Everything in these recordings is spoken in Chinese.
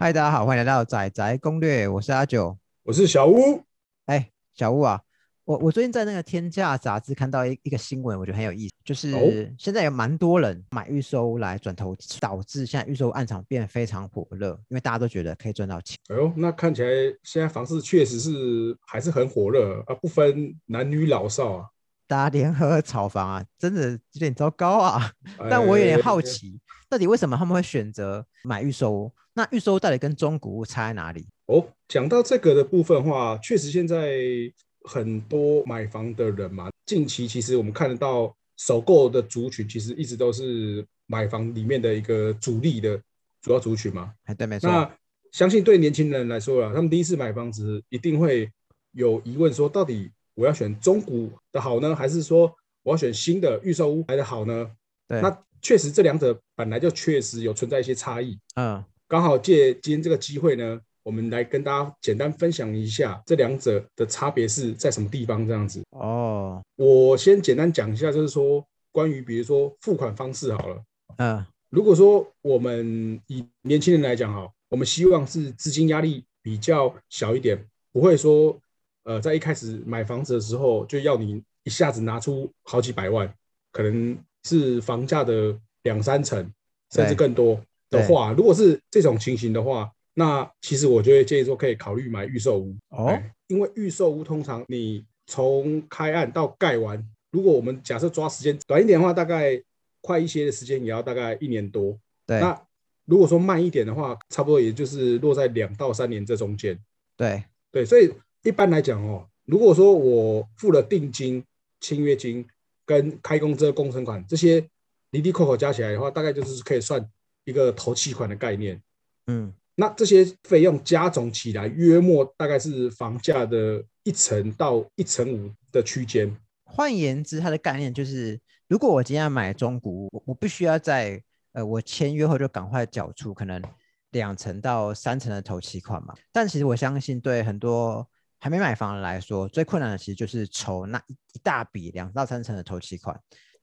嗨，大家好，欢迎来到仔仔攻略，我是阿九。我是小屋，哎，小屋啊，我我最近在那个天价杂志看到一一个新闻，我觉得很有意思，就是哦现在有蛮多人买预售屋来转投资，导致现在预售屋暗场变得非常火热，因为大家都觉得可以赚到钱。哎呦，那看起来现在房市确实是还是很火热啊，不分男女老少啊。大家联合炒房啊，真的有点糟糕啊！但我有点好哎，奇，到底为什么他们会选择买预售屋？那预售到底跟中古屋差在哪里？哦，讲到这个的部分的话，确实现在很多买房的人嘛，近期其实我们看得到首购的族群，其实一直都是买房里面的一个主力的主要族群嘛。哎，对，没错，那相信对年轻人来说啊，他们第一次买房子一定会有疑问，说到底我要选中古的好呢，还是说我要选新的预售屋来的好呢？对，那确实这两者本来就确实有存在一些差异。嗯，刚好借今天这个机会呢，我们来跟大家简单分享一下这两者的差别是在什么地方。这样子，哦，我先简单讲一下，就是说关于比如说付款方式好了。嗯，如果说我们以年轻人来讲哈，我们希望是资金压力比较小一点，不会说呃在一开始买房子的时候就要你一下子拿出好几百万，可能是房价的两三成甚至更多的话，如果是这种情形的话，那其实我就会建议说可以考虑买预售屋。哦，哎因为预售屋通常你从开案到盖完，如果我们假设抓时间短一点的话，大概快一些的时间也要大概一年多。对，那如果说慢一点的话，差不多也就是落在两到三年这中间。对，对，所以一般来讲哦，如果说我付了定金、签约金跟开工之后工程款这些离离扣扣加起来的话，大概就是可以算一个投期款的概念。嗯，那这些费用加总起来，约莫大概是房价的一成到一成五的区间。换言之，它的概念就是，如果我今天要买中古屋，我我必须要在呃我签约后就赶快缴出可能两成到三成的头期款嘛。但其实我相信，对很多还没买房的人来说，最困难的其实就是筹那一一大笔两到三成的头期款。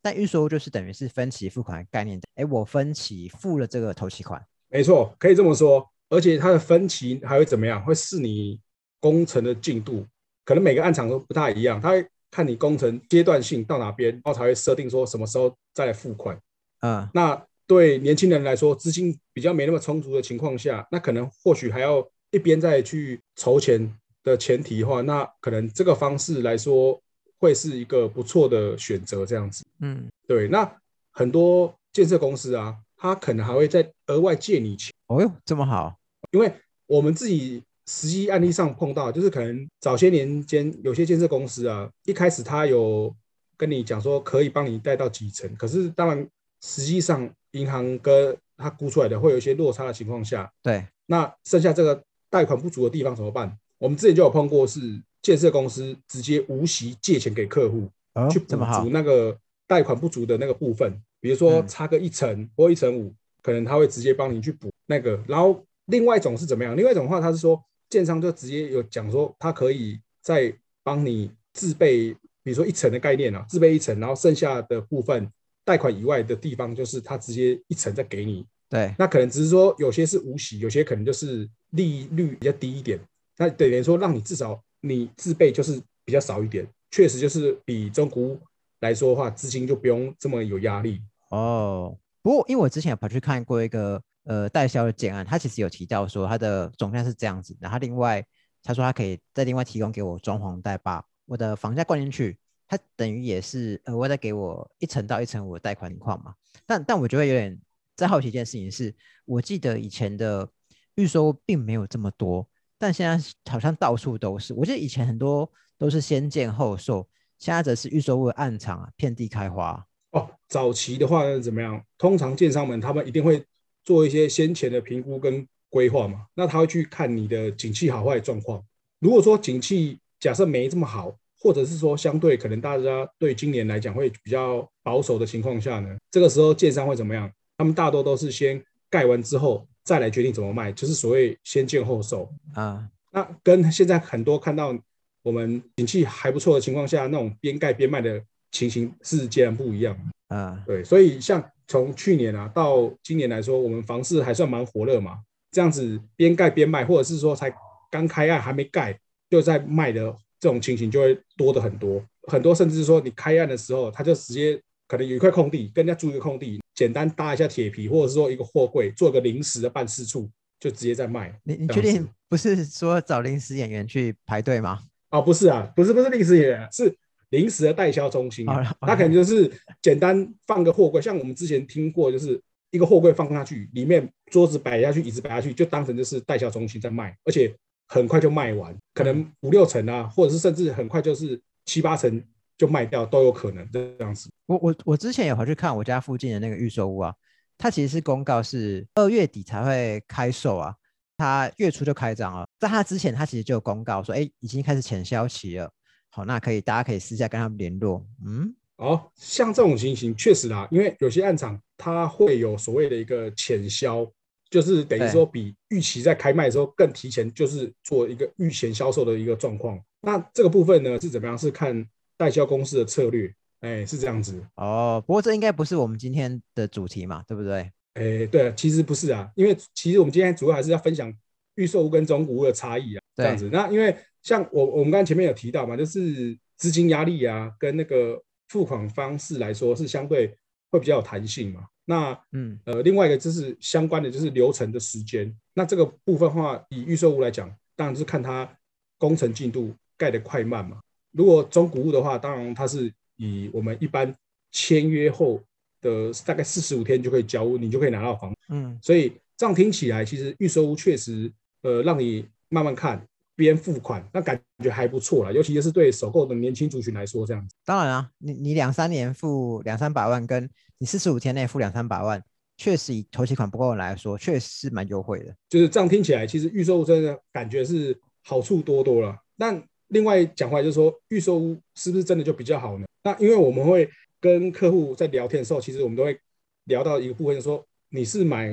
但预售屋就是等于是分期付款的概念，哎，我分期付了这个头期款，没错，可以这么说。而且它的分期还会怎么样？会视你工程的进度，可能每个案场都不太一样。它会看你工程阶段性到哪边，然后才会设定说什么时候再来付款。嗯，那对年轻人来说，资金比较没那么充足的情况下，那可能或许还要一边再去筹钱的前提的话，那可能这个方式来说会是一个不错的选择。这样子，嗯，对。那很多建设公司啊，他可能还会再额外借你钱。哦哟，这么好，因为我们自己实际案例上碰到，就是可能早些年间有些建设公司啊，一开始他有跟你讲说可以帮你贷到几成，可是当然实际上银行跟他估出来的会有一些落差的情况下，对，那剩下这个贷款不足的地方怎么办？我们之前就有碰过，是建设公司直接无息借钱给客户，哦去，补足，那个贷款不足的那个部分，比如说嗯差个一成或一成五，可能他会直接帮你去补那个。然后另外一种是怎么样？另外一种的话，他是说建商就直接有讲说，他可以再帮你自备，比如说一层的概念啊，自备一层，然后剩下的部分贷款以外的地方，就是他直接一层再给你。对，那可能只是说有些是无息，有些可能就是利率比较低一点。那等于说让你至少你自备就是比较少一点，确实就是比中古屋来说的话，资金就不用这么有压力。哦，不过因为我之前有跑去看过一个呃代销的建案，他其实有提到说他的总价是这样子，然后另外他说他可以再另外提供给我装潢贷，把我的房价灌进去，他等于也是额外再给我一层到一层五的贷款情况嘛。但但我觉得有点在好奇一件事情是，我记得以前的预收并没有这么多，但现在好像到处都是。我记得以前很多都是先建后售，现在则是预售屋的暗场啊，遍地开花。哦，早期的话呢怎么样？通常建商们他们一定会做一些先前的评估跟规划嘛，那他会去看你的景气好坏状况。如果说景气假设没这么好，或者是说相对可能大家对今年来讲会比较保守的情况下呢，这个时候建商会怎么样？他们大多都是先盖完之后再来决定怎么卖，就是所谓先建后售。啊，那跟现在很多看到我们景气还不错的情况下，那种边盖边卖的情形是截然不一样。啊，对，所以像从去年啊到今年来说，我们房市还算蛮火热嘛。这样子边盖边卖，或者是说才刚开案还没盖就在卖的这种情形就会多的很多，很多甚至是说你开案的时候，他就直接可能有一块空地，跟人家租一个空地，简单搭一下铁皮，或者是说一个货柜，做个临时的办事处，就直接在卖。你你确定不是说找临时演员去排队吗？哦，不是啊，不是不是临时演员，是临时的代销中心。他可能就是简单放个货柜，像我们之前听过，就是一个货柜放下去，里面桌子摆下去，椅子摆下去，就当成就是代销中心在卖，而且很快就卖完，可能五六成啊，或者是甚至很快就是七八成就卖掉都有可能这样子。我我我之前也回去看我家附近的那个预售屋啊，它其实是公告是二月底才会开售啊。它月初就开张了，在它之前，它其实就有公告说，哎，已经开始潜销期了。好，那可以，大家可以私下跟他们联络。嗯，哦，像这种情形，确实啦，因为有些暗场它会有所谓的一个潜销，就是等于说比预期在开卖的时候更提前，就是做一个预前销售的一个状况。那这个部分呢是怎么样？是看代销公司的策略，哎，是这样子。哦，不过这应该不是我们今天的主题嘛，对不对？哎，对，其实不是啊，因为其实我们今天主要还是要分享预售屋跟中古屋的差异啊，这样子。那因为像我我们刚才前面有提到嘛，就是资金压力啊，跟那个付款方式来说是相对会比较有弹性嘛。那嗯呃，另外一个就是相关的就是流程的时间。那这个部分的话，以预售屋来讲，当然是看它工程进度盖的快慢嘛。如果中古屋的话，当然它是以我们一般签约后。的大概四十五天就可以交屋，你就可以拿到房。嗯，所以这样听起来，其实预售屋确实，呃，让你慢慢看，边付款，那感觉还不错啦。尤其是对首购的年轻族群来说，这样子。当然啊，你你两三年付两三百万，跟你四十五天内付两三百万，确实以头期款不够来说，确实是蛮优惠的。就是这样听起来，其实预售屋真的感觉是好处多多了。但另外讲回来，就是说预售屋是不是真的就比较好呢？那因为我们会。跟客户在聊天的时候，其实我们都会聊到一个部分，说你是买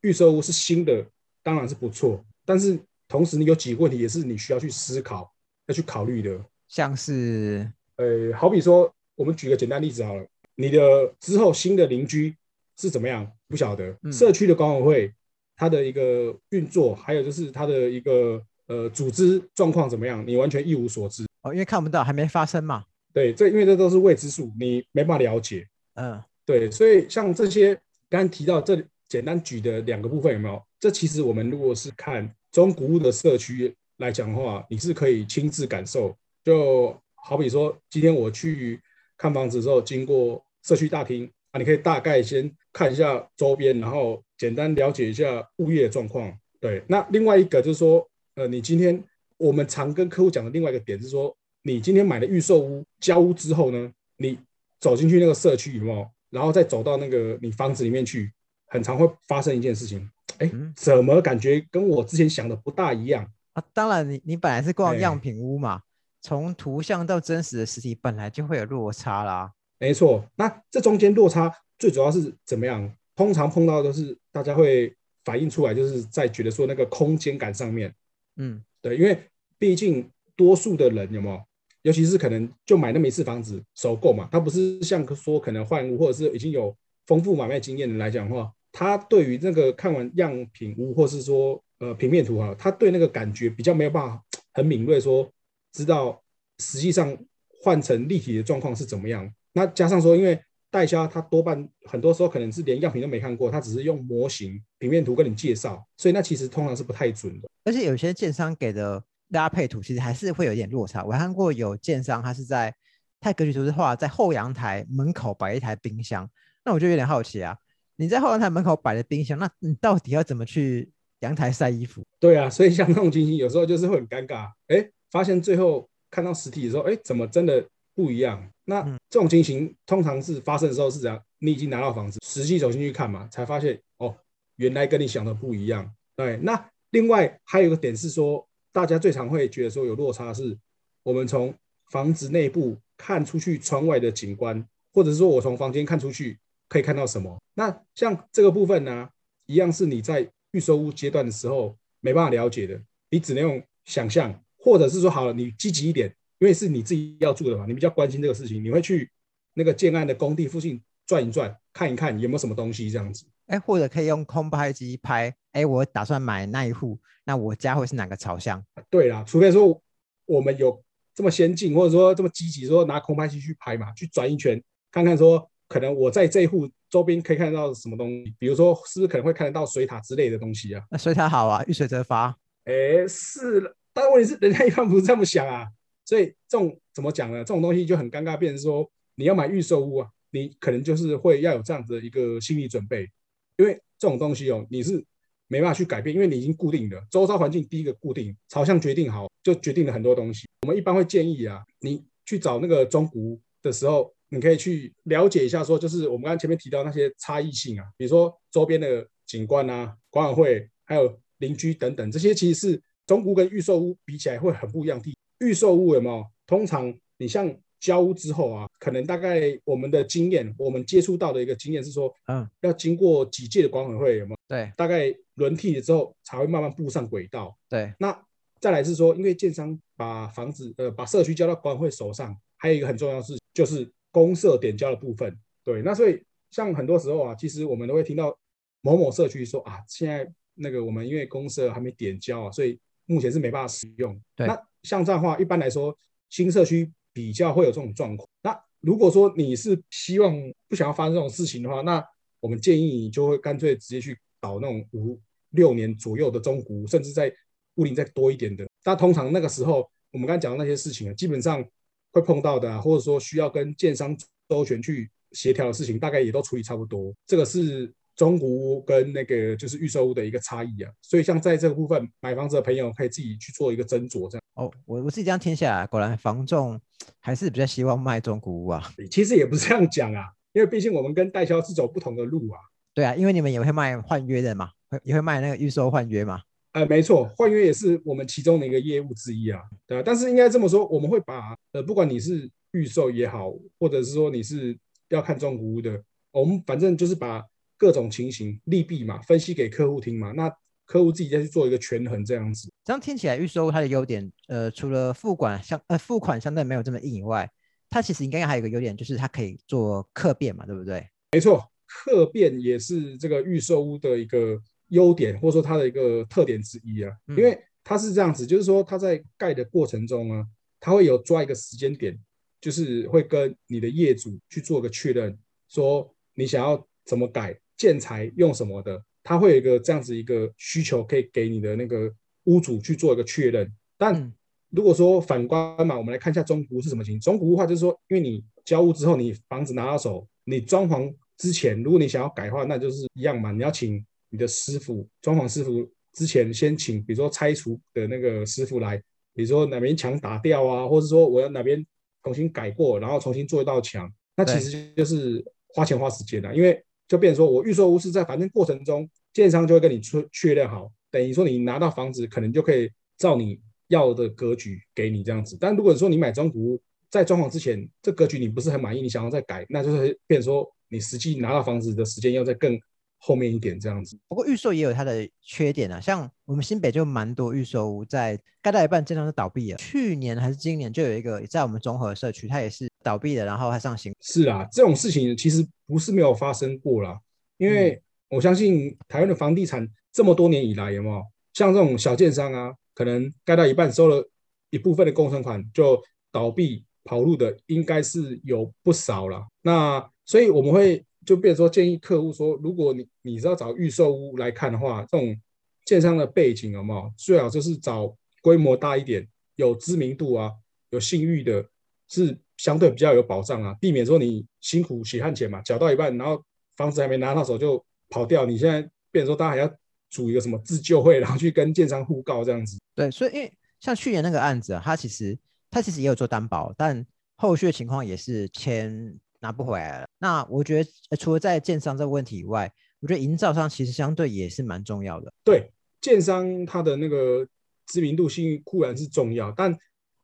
预售屋是新的，当然是不错。但是同时，你有几个问题也是你需要去思考、要去考虑的。像是，呃，好比说，我们举个简单例子好了，你的之后新的邻居是怎么样？不晓得。社区的管委会它的一个运作，还有就是它的一个呃组织状况怎么样，你完全一无所知。哦，因为看不到，还没发生嘛。对，这因为这都是未知数，你没办法了解。嗯，对，所以像这些刚刚提到这简单举的两个部分有没有？这其实我们如果是看中古屋的社区来讲的话，你是可以亲自感受。就好比说，今天我去看房子的时候，经过社区大厅啊，你可以大概先看一下周边，然后简单了解一下物业状况。对，那另外一个就是说，呃，你今天我们常跟客户讲的另外一个点是说。你今天买了预售屋，交屋之后呢，你走进去那个社区有没有？然后再走到那个你房子里面去，很常会发生一件事情，哎，怎么感觉跟我之前想的不大一样啊？当然，你你本来是逛样品屋嘛，从图像到真实的实体本来就会有落差啦。没错，那这中间落差最主要是怎么样？通常碰到都是大家会反映出来，就是在觉得说那个空间感上面，嗯，对，因为毕竟多数的人有没有？尤其是可能就买那么一次房子首购嘛，他不是像说可能换屋或者是已经有丰富买卖经验的来讲的话，他对于那个看完样品屋或是说呃平面图啊，他对那个感觉比较没有办法很敏锐，说知道实际上换成立体的状况是怎么样。那加上说，因为代销他多半很多时候可能是连样品都没看过，他只是用模型平面图跟你介绍，所以那其实通常是不太准的。而且有些建商给的。搭配图其实还是会有点落差。我看过有建商，他是在太格局图是画在后阳台门口摆一台冰箱，那我就有点好奇啊，你在后阳台门口摆的冰箱，那你到底要怎么去阳台晒衣服？对啊，所以像那种情形，有时候就是会很尴尬。哎，发现最后看到实体的时候，哎，怎么真的不一样？那这种情形通常是发生的时候是怎样？你已经拿到房子，实际走进去看嘛，才发现哦，原来跟你想的不一样。对，那另外还有一个点是说。大家最常会觉得说有落差，是我们从房子内部看出去窗外的景观，或者是说我从房间看出去可以看到什么。那像这个部分呢，一样是你在预售屋阶段的时候没办法了解的，你只能用想象，或者是说好了，你积极一点，因为是你自己要住的嘛，你比较关心这个事情，你会去那个建案的工地附近转一转，看一看有没有什么东西这样子。哎，或者可以用空拍机拍，哎，我打算买那一户，那我家会是哪个朝向？对啦，除非说我们有这么先进，或者说这么积极，说拿空拍机去拍嘛，去转一圈，看看说可能我在这一户周边可以看到什么东西，比如说是不是可能会看得到水塔之类的东西啊？那水塔好啊，遇水则发。哎，是，但问题是人家一般不是这么想啊，所以这种怎么讲呢？这种东西就很尴尬，变成说你要买预售屋啊，你可能就是会要有这样子的一个心理准备。因为这种东西哦，你是没办法去改变，因为你已经固定的周遭环境第一个固定，朝向决定好，就决定了很多东西。我们一般会建议啊，你去找那个中古屋的时候，你可以去了解一下，说就是我们刚刚前面提到那些差异性啊，比如说周边的景观啊、管委会还有邻居等等，这些其实是中古跟预售屋比起来会很不一样的。预售屋有没有？通常你像。交屋之后啊，可能大概我们的经验，我们接触到的一个经验是说，嗯，要经过几届的管委会，有没有？对，大概轮替了之后才会慢慢步上轨道。对，那再来是说，因为建商把房子呃把社区交到管委会手上，还有一个很重要的事就是公社点交的部分。对，那所以像很多时候啊，其实我们都会听到某某社区说啊，现在那个我们因为公社还没点交啊，所以目前是没办法使用。那像这样的话，一般来说新社区。比较会有这种状况。那如果说你是希望不想要发生这种事情的话，那我们建议你就会干脆直接去搞那种五六年左右的中古，甚至在屋龄再多一点的。那通常那个时候，我们刚才讲的那些事情啊，基本上会碰到的，或者说需要跟建商周全去协调的事情，大概也都处理差不多。这个是。中古屋跟那个就是预售屋的一个差异啊，所以像在这个部分买房子的朋友可以自己去做一个斟酌，这样。哦，我我自己这样听下来，果然房仲还是比较希望卖中古屋啊。其实也不是这样讲啊，因为毕竟我们跟代销是走不同的路啊。对啊，因为你们也会卖换约的嘛，会也会卖那个预售换约嘛。呃，没错，换约也是我们其中的一个业务之一啊。对啊，但是应该这么说，我们会把呃，不管你是预售也好，或者是说你是要看中古屋的，我们反正就是把。各种情形利弊嘛，分析给客户听嘛，那客户自己再去做一个权衡，这样子。这样听起来预售它的优点，呃，除了付款相呃付款相对没有这么硬以外，它其实应该还有一个优点，就是它可以做客变嘛，对不对？没错，客变也是这个预售屋的一个优点，或者说它的一个特点之一啊。因为它是这样子，就是说它在盖的过程中呢，它会有抓一个时间点，就是会跟你的业主去做个确认，说你想要怎么改。建材用什么的，他会有一个这样子一个需求，可以给你的那个屋主去做一个确认。但如果说反观嘛，我们来看一下中古是什么情中古的话，就是说，因为你交屋之后，你房子拿到手，你装潢之前，如果你想要改的话，那就是一样嘛，你要请你的师傅，装潢师傅之前先请，比如说拆除的那个师傅来，比如说哪边墙打掉啊，或者说我要哪边重新改过，然后重新做一道墙，那其实就是花钱花时间的，因为。就变说，我预售屋是在反正过程中，建商就会跟你确确认好，等于说你拿到房子，可能就可以照你要的格局给你这样子。但如果说你买中古屋，在装潢之前，这格局你不是很满意，你想要再改，那就是变说你实际拿到房子的时间要再更后面一点这样子。不过预售也有它的缺点啊，像我们新北就蛮多预售屋在盖到一半，经常就倒闭了。去年还是今年就有一个在我们综合社区，它也是。倒闭的，然后还上新是啊，这种事情其实不是没有发生过啦。因为我相信台湾的房地产这么多年以来，有没有像这种小建商啊，可能盖到一半收了一部分的工程款就倒闭跑路的，应该是有不少了。那所以我们会就变说建议客户说，如果你你是要找预售屋来看的话，这种建商的背景有没有最好就是找规模大一点、有知名度啊、有信誉的，是。相对比较有保障啊，避免说你辛苦血汗钱嘛，缴到一半，然后房子还没拿到手就跑掉。你现在变成说，大家还要组一个什么自救会，然后去跟建商互告这样子。对，所以因为像去年那个案子啊，他其实他其实也有做担保，但后续的情况也是签拿不回来了。那我觉得除了在建商这个问题以外，我觉得营造商其实相对也是蛮重要的。对，建商它的那个知名度性固然是重要，但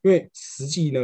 因为实际呢。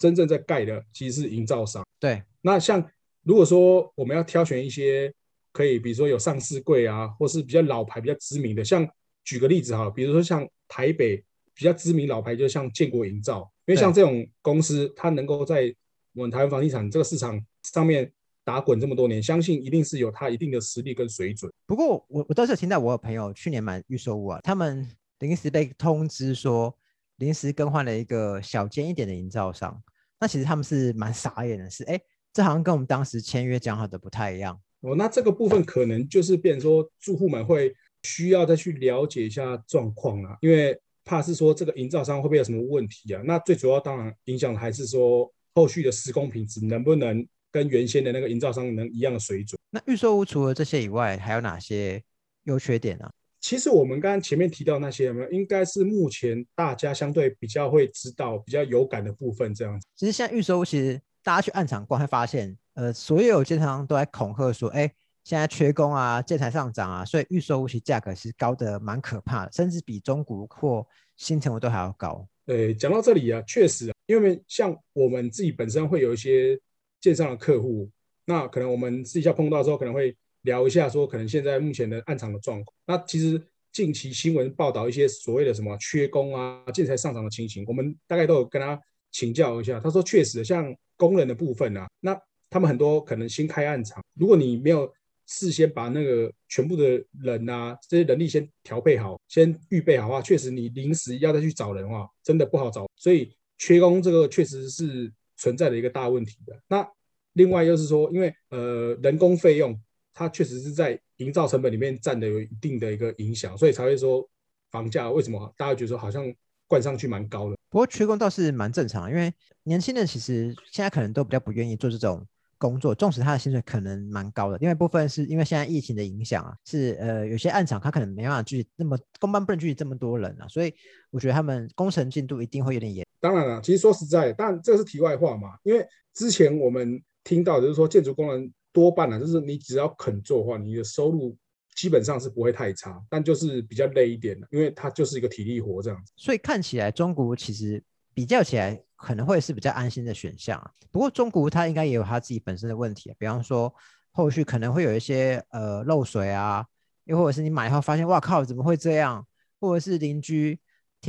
真正在盖的其实是营造商。对，那像如果说我们要挑选一些可以，比如说有上市柜啊，或是比较老牌、比较知名的，像举个例子哈，比如说像台北比较知名老牌，就像建国营造，因为像这种公司，它能够在我们台湾房地产这个市场上面打滚这么多年，相信一定是有他一定的实力跟水准。不过我我倒是有听到我有朋友去年买预售屋啊，他们临时被通知说临时更换了一个小间一点的营造商，那其实他们是蛮傻眼的，是哎，这好像跟我们当时签约讲好的不太一样。哦，那这个部分可能就是变说住户们会需要再去了解一下状况啊，因为怕是说这个营造商会不会有什么问题啊？那最主要当然影响的还是说后续的施工品质能不能跟原先的那个营造商能一样的水准。那预售屋除了这些以外，还有哪些优缺点呢？其实我们刚刚前面提到那些有没有，应该是目前大家相对比较会知道、比较有感的部分这样子。其实现在预售屋，其实大家去暗场逛会发现。呃，所有建商都在恐吓说，哎，现在缺工啊，建材上涨啊，所以预售屋其价格是高的蛮可怕的，甚至比中古或新城屋都还要高。对，讲到这里啊，确实，因为像我们自己本身会有一些建商的客户，那可能我们私下碰到之后，可能会聊一下，说可能现在目前的暗场的状况。那其实近期新闻报道一些所谓的什么缺工啊、建材上涨的情形，我们大概都有跟他请教一下。他说，确实像工人的部分啊，那他们很多可能新开暗场，如果你没有事先把那个全部的人啊这些人力先调配好，先预备好的话，确实你临时要再去找人的话，真的不好找。所以缺工这个确实是存在的一个大问题的。那另外又是说，因为呃人工费用它确实是在营造成本里面占的有一定的一个影响，所以才会说房价为什么大家觉得说好像灌上去蛮高的。不过缺工倒是蛮正常，因为年轻人其实现在可能都比较不愿意做这种。工作，纵使他的薪水可能蛮高的，另外一部分是因为现在疫情的影响啊，是呃有些暗场他可能没办法聚那么工班不能聚这么多人啊，所以我觉得他们工程进度一定会有点严。当然了，其实说实在，但这是题外话嘛，因为之前我们听到就是说建筑工人多半呢，就是你只要肯做的话，你的收入基本上是不会太差，但就是比较累一点的，因为它就是一个体力活这样子。所以看起来中国其实比较起来。可能会是比较安心的选项啊。不过中古它应该也有它自己本身的问题，比方说后续可能会有一些呃漏水啊，又或者是你买以后发现哇靠怎么会这样，或者是邻居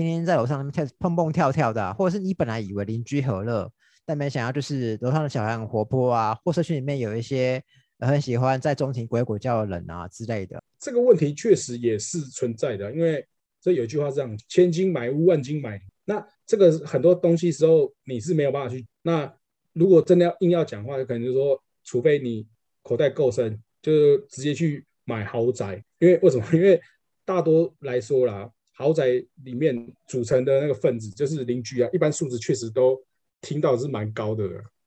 天天在楼上跳蹦蹦跳跳的，或者是你本来以为邻居和乐，但没想到就是楼上的小孩很活泼啊，或社区里面有一些很喜欢在中庭鬼鬼叫的人啊之类的。这个问题确实也是存在的，因为这有句话这样：千金买屋，万金买。那这个很多东西时候你是没有办法去。那如果真的要硬要讲话，可能就是说，除非你口袋够深，就直接去买豪宅。因为为什么？因为大多来说啦，豪宅里面组成的那个分子就是邻居啊，一般素质确实都听到是蛮高的。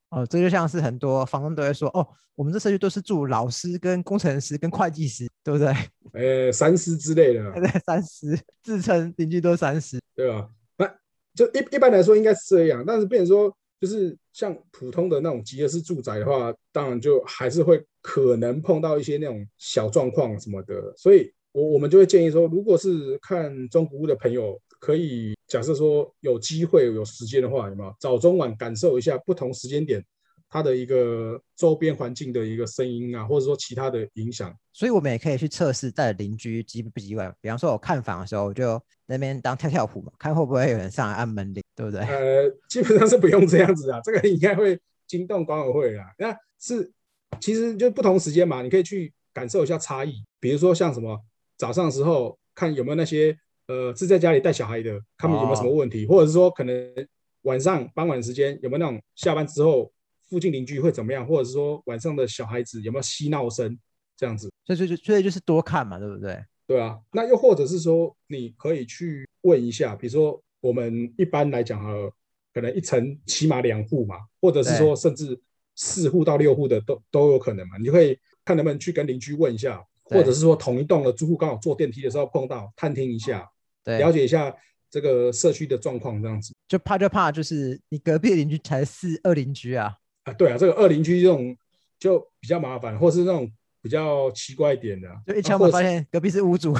哦，这就像是很多房东都会说，哦，我们这社区都是住老师、跟工程师、跟会计师，对不对？呃，三师之类的。对，三师自称邻居都三师，对吧？那就一一般来说应该是这样，但是变成说，就是像普通的那种集合式住宅的话，当然就还是会可能碰到一些那种小状况什么的，所以我我们就会建议说，如果是看中古屋的朋友，可以假设说有机会有时间的话，有没有早中晚感受一下不同时间点。它的一个周边环境的一个声音啊，或者说其他的影响，所以我们也可以去测试在邻居急不急外。比方说，我看房的时候，我就那边当跳跳虎嘛，看会不会有人上来按门铃，对不对？呃，基本上是不用这样子啊，这个应该会惊动管委会啦。那是其实就不同时间嘛，你可以去感受一下差异。比如说像什么早上的时候，看有没有那些呃是在家里带小孩的，他们有没有什么问题，或者是说可能晚上傍晚时间有没有那种下班之后。附近邻居会怎么样，或者是说晚上的小孩子有没有嬉闹声这样子？所以就所以就是多看嘛，对不对？对啊，那又或者是说，你可以去问一下，比如说我们一般来讲哈，可能一层起码两户嘛，或者是说甚至四户到六户的都都有可能嘛，你就可以看能不能去跟邻居问一下，或者是说同一栋的住户刚好坐电梯的时候碰到，探听一下，了解一下这个社区的状况这样子。就怕就怕就是你隔壁邻居才是二邻居啊。啊，对啊，这个二邻居这种就比较麻烦，或是那种比较奇怪一点的，就一敲门发现隔壁是屋主，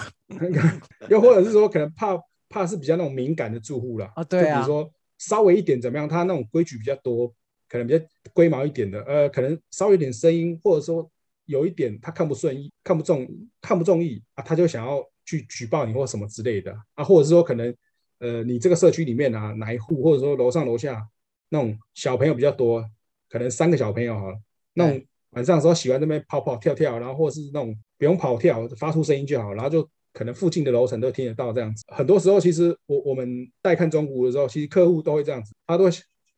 又或者是说可能怕怕是比较那种敏感的住户啦。啊，对啊，比如说稍微一点怎么样，他那种规矩比较多，可能比较龟毛一点的，呃，可能稍微有点声音，或者说有一点他看不顺意、看不中、看不中意啊，他就想要去举报你或什么之类的啊，或者是说可能呃你这个社区里面啊哪一户，或者说楼上楼下那种小朋友比较多。可能三个小朋友哈，那种晚上的时候喜欢那边跑跑跳跳，然后或者是那种不用跑跳，发出声音就好，然后就可能附近的楼层都听得到这样子。很多时候，其实我我们带看中古的时候，其实客户都会这样子，他都会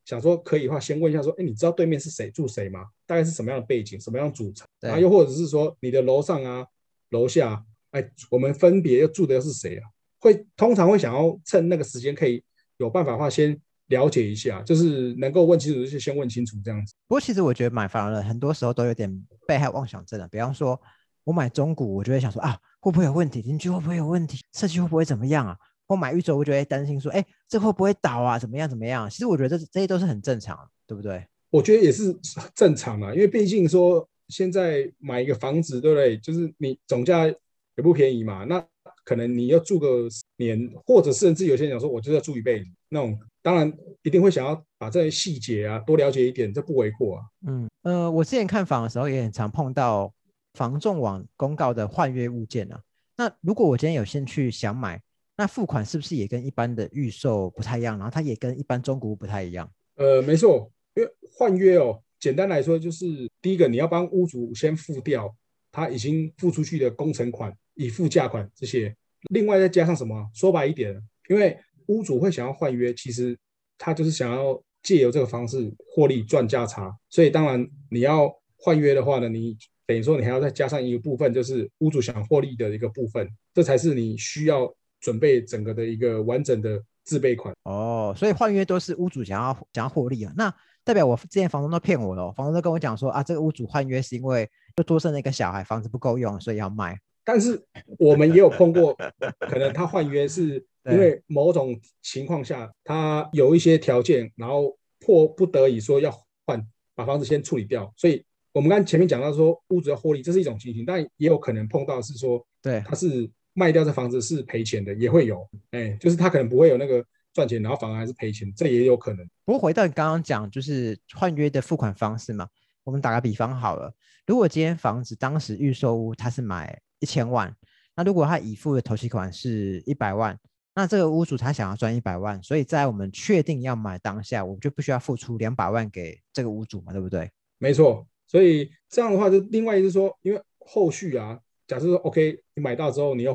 想说可以的话，先问一下说，哎，你知道对面是谁住谁吗？大概是什么样的背景，什么样组成？然后又或者是说你的楼上啊、楼下，啊哎，我们分别要住的又是谁啊？会通常会想要趁那个时间可以有办法的话先。了解一下，就是能够问清楚就先问清楚这样子。不过其实我觉得买房的人很多时候都有点被害妄想症的。比方说，我买中古，我就会想说啊，会不会有问题？邻居会不会有问题？设计会不会怎么样啊？或买预售，我就会担心说，哎，这会不会倒啊？怎么样怎么样？其实我觉得这这些都是很正常，对不对？我觉得也是正常啊，因为毕竟说现在买一个房子，对不对？就是你总价也不便宜嘛，那可能你要住个年，或者甚至有些人讲说，我就要住一辈子那种。当然，一定会想要把这些细节啊多了解一点，这不为过啊。嗯呃，我之前看房的时候也很常碰到房仲网公告的换约物件啊。那如果我今天有兴趣想买，那付款是不是也跟一般的预售不太一样？然后它也跟一般中古不太一样？呃，没错，因为换约哦，简单来说就是第一个你要帮屋主先付掉他已经付出去的工程款、已付价款这些，另外再加上什么？说白一点，因为屋主会想要换约，其实他就是想要借由这个方式获利赚价差。所以当然你要换约的话呢，你等于说你还要再加上一个部分，就是屋主想获利的一个部分，这才是你需要准备整个的一个完整的自备款。哦，所以换约都是屋主想要想要获利啊？那代表我之前房东都骗我了，房东都跟我讲说啊，这个屋主换约是因为又多生了一个小孩，房子不够用，所以要卖。但是我们也有碰过，可能他换约是。因为某种情况下，他有一些条件，然后迫不得已说要换，把房子先处理掉。所以，我们刚前面讲到说，屋主要获利，这是一种情形，但也有可能碰到是说，对，他是卖掉这房子是赔钱的，也会有，哎，就是他可能不会有那个赚钱，然后反而还是赔钱，这也有可能。不过回到你刚刚讲，就是换约的付款方式嘛，我们打个比方好了，如果今天房子当时预售屋他是买一千万，那如果他已付的头期款是一百万。那这个屋主他想要赚一百万，所以在我们确定要买当下，我们就不需要付出两百万给这个屋主嘛，对不对？没错，所以这样的话，就另外就是说，因为后续啊，假设说 OK，你买到之后你要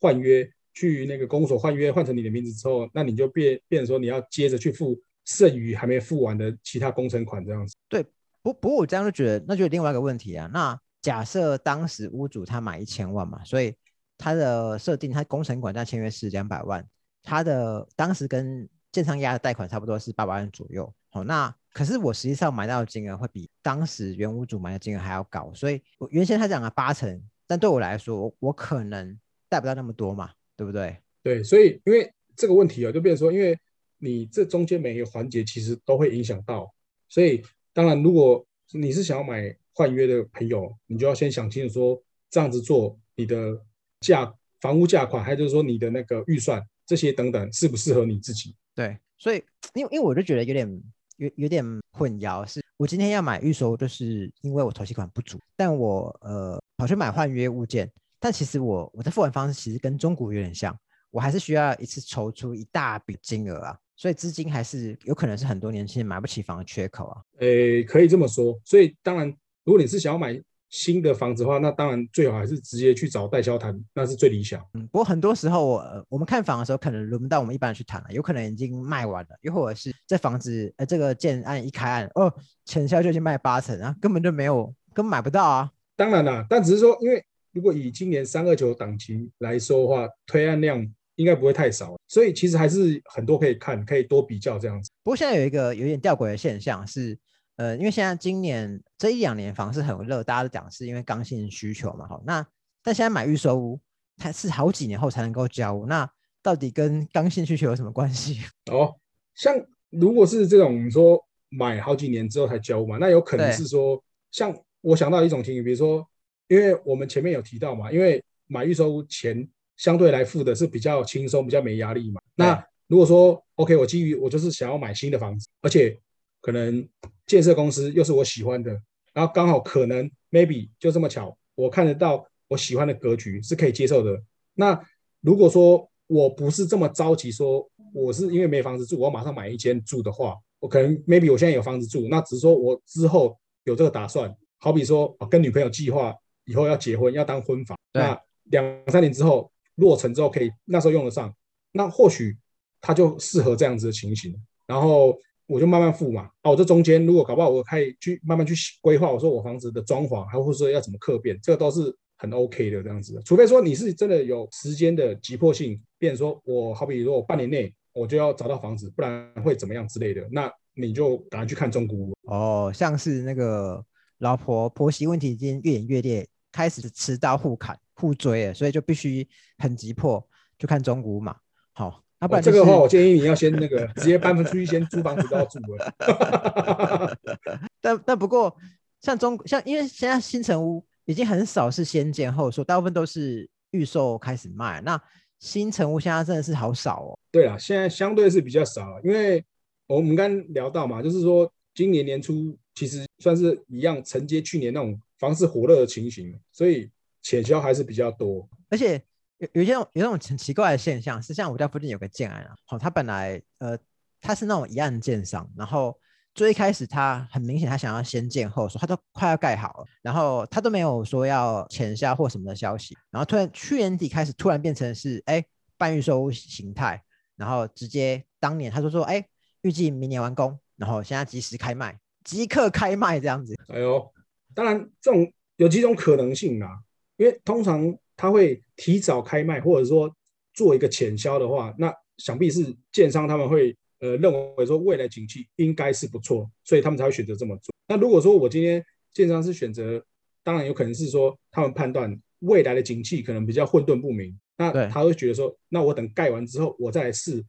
换约，去那个公所换约换成你的名字之后，那你就变变成说你要接着去付剩余还没付完的其他工程款这样子。对，不不过我这样就觉得，那就另外一个问题啊。那假设当时屋主他买一千万嘛，所以。它的设定，它工程款价签约是两百万，它的当时跟建商押的贷款差不多是八百万左右。好，那可是我实际上买到的金额会比当时原屋主买的金额还要高，所以我原先他讲了八成，但对我来说，我可能贷不到那么多嘛，对不对？对，所以因为这个问题啊，就变成说，因为你这中间每一个环节其实都会影响到，所以当然，如果你是想要买换约的朋友，你就要先想清楚说，这样子做你的。价房屋价款，还有就是说你的那个预算这些等等，适不适合你自己？对，所以因为因为我就觉得有点有有点混淆，是我今天要买预售，就是因为我头期款不足，但我呃跑去买换约物件，但其实我我的付款方式其实跟中国有点像，我还是需要一次筹出一大笔金额啊，所以资金还是有可能是很多年轻人买不起房的缺口啊。诶，可以这么说，所以当然如果你是想要买。新的房子的话，那当然最好还是直接去找代销谈，那是最理想。嗯，不过很多时候，我我们看房的时候，可能轮不到我们一般人去谈了，有可能已经卖完了，又或者是这房子呃这个建案一开案哦，成交就已经卖八成啊，根本就没有，根本买不到啊。当然啦，但只是说，因为如果以今年三二九档期来说的话，推案量应该不会太少，所以其实还是很多可以看，可以多比较这样子。不过现在有一个有点吊诡的现象是。呃，因为现在今年这一两年房市很热，大家都讲是因为刚性需求嘛，好，那但现在买预售屋，它是好几年后才能够交屋，那到底跟刚性需求有什么关系？哦，像如果是这种说买好几年之后才交屋嘛，那有可能是说，像我想到一种情形，比如说，因为我们前面有提到嘛，因为买预售屋前相对来付的是比较轻松、比较没压力嘛，那如果说 OK，我基于我就是想要买新的房子，而且可能。建设公司又是我喜欢的，然后刚好可能 maybe 就这么巧，我看得到我喜欢的格局是可以接受的。那如果说我不是这么着急，说我是因为没房子住，我马上买一间住的话，我可能 maybe 我现在有房子住，那只是说我之后有这个打算，好比说哦跟女朋友计划以后要结婚，要当婚房，那两三年之后落成之后可以那时候用得上，那或许他就适合这样子的情形，然后我就慢慢付嘛。啊，我这中间如果搞不好，我可以去慢慢去规划，我说我房子的装潢，还或者说要怎么客变，这个都是很 OK 的这样子。除非说你是真的有时间的急迫性，变成说我好比说我半年内我就要找到房子，不然会怎么样之类的，那你就赶快去看中古屋。哦，像是那个老婆婆媳问题已经越演越烈，开始持刀互砍互追了，所以就必须很急迫就看中古屋嘛。好，那不然、就是哦这个的话，我建议你要先那个直接搬出去，先租房子都要住了。但但不过，像中像因为现在新城屋已经很少是先建后售，大部分都是预售开始卖。那新城屋现在真的是好少哦。对啊，现在相对是比较少，因为我们刚刚聊到嘛，就是说今年年初其实算是一样承接去年那种房市火热的情形，所以潜销还是比较多。而且有有一些种有那种很奇怪的现象，是像我家附近有个建案啊，好、他本来呃他是那种一案建商，然后最一开始他很明显他想要先建后说，他都快要盖好了，然后他都没有说要潜销或什么的消息，然后突然去年底开始突然变成是哎半预售屋形态，然后直接当年他就说哎预计明年完工，然后现在即时开卖，即刻开卖这样子。哎呦，当然这种有几种可能性啦，因为通常他会提早开卖，或者说做一个潜销的话，那想必是建商他们会呃认为说未来景气应该是不错，所以他们才会选择这么做。那如果说我今天建商是选择，当然有可能是说他们判断未来的景气可能比较混沌不明，那他会觉得说，那我等盖完之后，我再来试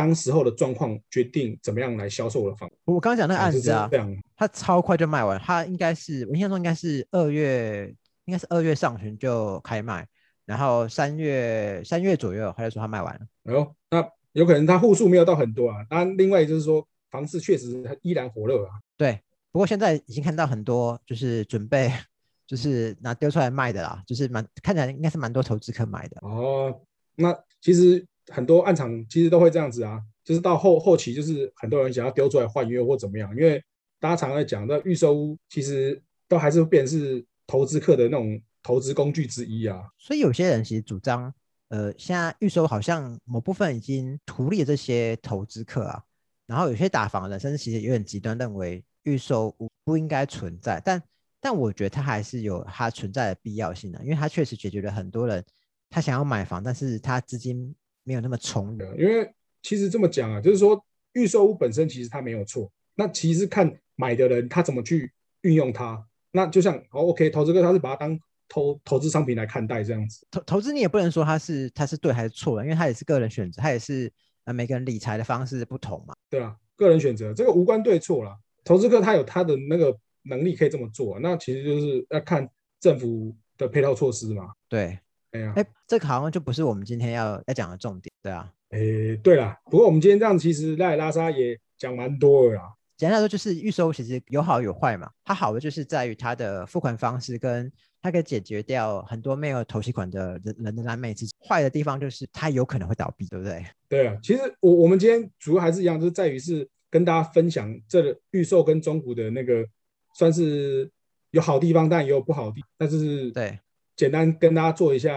当时候的状况，决定怎么样来销售我的房子。我刚刚讲那个案子啊。它超快就卖完，它应该是我印象中应该是二月，应该是二月上旬就开卖，然后三月三月左右他就说它卖完了。哎呦，那有可能它户数没有到很多啊。那，另外就是说房市确实依然火热啊。对，不过现在已经看到很多就是准备 就是拿丢出来卖的啦，就是蛮看起来应该是蛮多投资客买的。哦，那其实很多暗场其实都会这样子啊，就是到后后期就是很多人想要丢出来换约或怎么样，因为大家常常在讲，那预售屋其实都还是变是投资客的那种投资工具之一啊。所以有些人其实主张，呃，现在预售好像某部分已经图利这些投资客啊，然后有些打房的人甚至其实有点极端，认为预售屋不应该存在，但但我觉得它还是有它存在的必要性的，因为它确实解决了很多人他想要买房，但是他资金没有那么充裕。因为其实这么讲啊，就是说预售屋本身其实它没有错，那其实看买的人他怎么去运用它。那就像好 OK，投资客他是把它当投投资商品来看待这样子。投投资你也不能说它是它是对还是错的，因为它也是个人选择，它也是呃每个人理财的方式不同嘛。对啊，个人选择，这个无关对错啦。投资客他有他的那个能力可以这么做，那其实就是要看政府的配套措施嘛。对，哎呀，哎，这个好像就不是我们今天要要讲的重点，对啊。哎，对啦，不过我们今天这样其实拉拉沙也讲蛮多的啦。简单来说，就是预售其实有好有坏嘛。它好的就是在于它的付款方式跟它可以解决掉很多没有投息款的人人的燃眉之急。坏的地方就是它有可能会倒闭，对不对？对啊，其实我我们今天主要还是一样，就是在于是跟大家分享这预售跟中古的那个，算是有好地方，但也有不好的地方，但是对简单跟大家做一下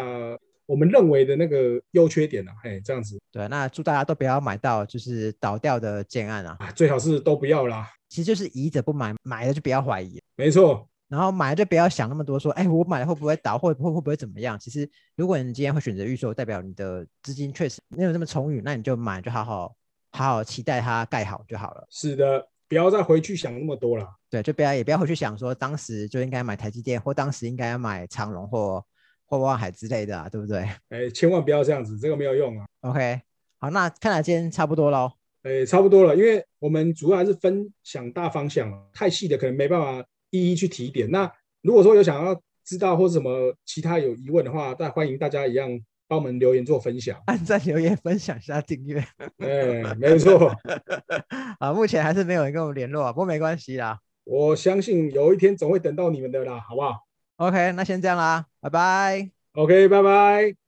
我们认为的那个优缺点啊，嘿，这样子对，那祝大家都不要买到就是倒掉的建案啊，啊，最好是都不要啦。其实就是疑者不买，买了就不要怀疑。没错，然后买了就不要想那么多，说，哎，我买了会不会倒，会会会不会怎么样？其实，如果你今天会选择预售，代表你的资金确实没有那么充裕，那你就买，就好好好好期待它盖好就好了。是的，不要再回去想那么多了。对，就不要也不要回去想说当时就应该买台积电，或当时应该要买长荣或或万海之类的啊，对不对 哎，千万不要这样子，这个没有用啊。？OK，好，那看来今天差不多喽。哎，差不多了，因为我们主要还是分享大方向，太细的可能没办法一一去提点。那如果说有想要知道或者什么其他有疑问的话，那欢迎大家一样帮我们留言做分享。按赞、留言、分享、下订阅。哎，没错，啊，目前还是没有人跟我们联络啊，不过没关系啦。我相信有一天总会等到你们的啦，好不好 OK，那先这样啦，拜拜。？OK，拜拜。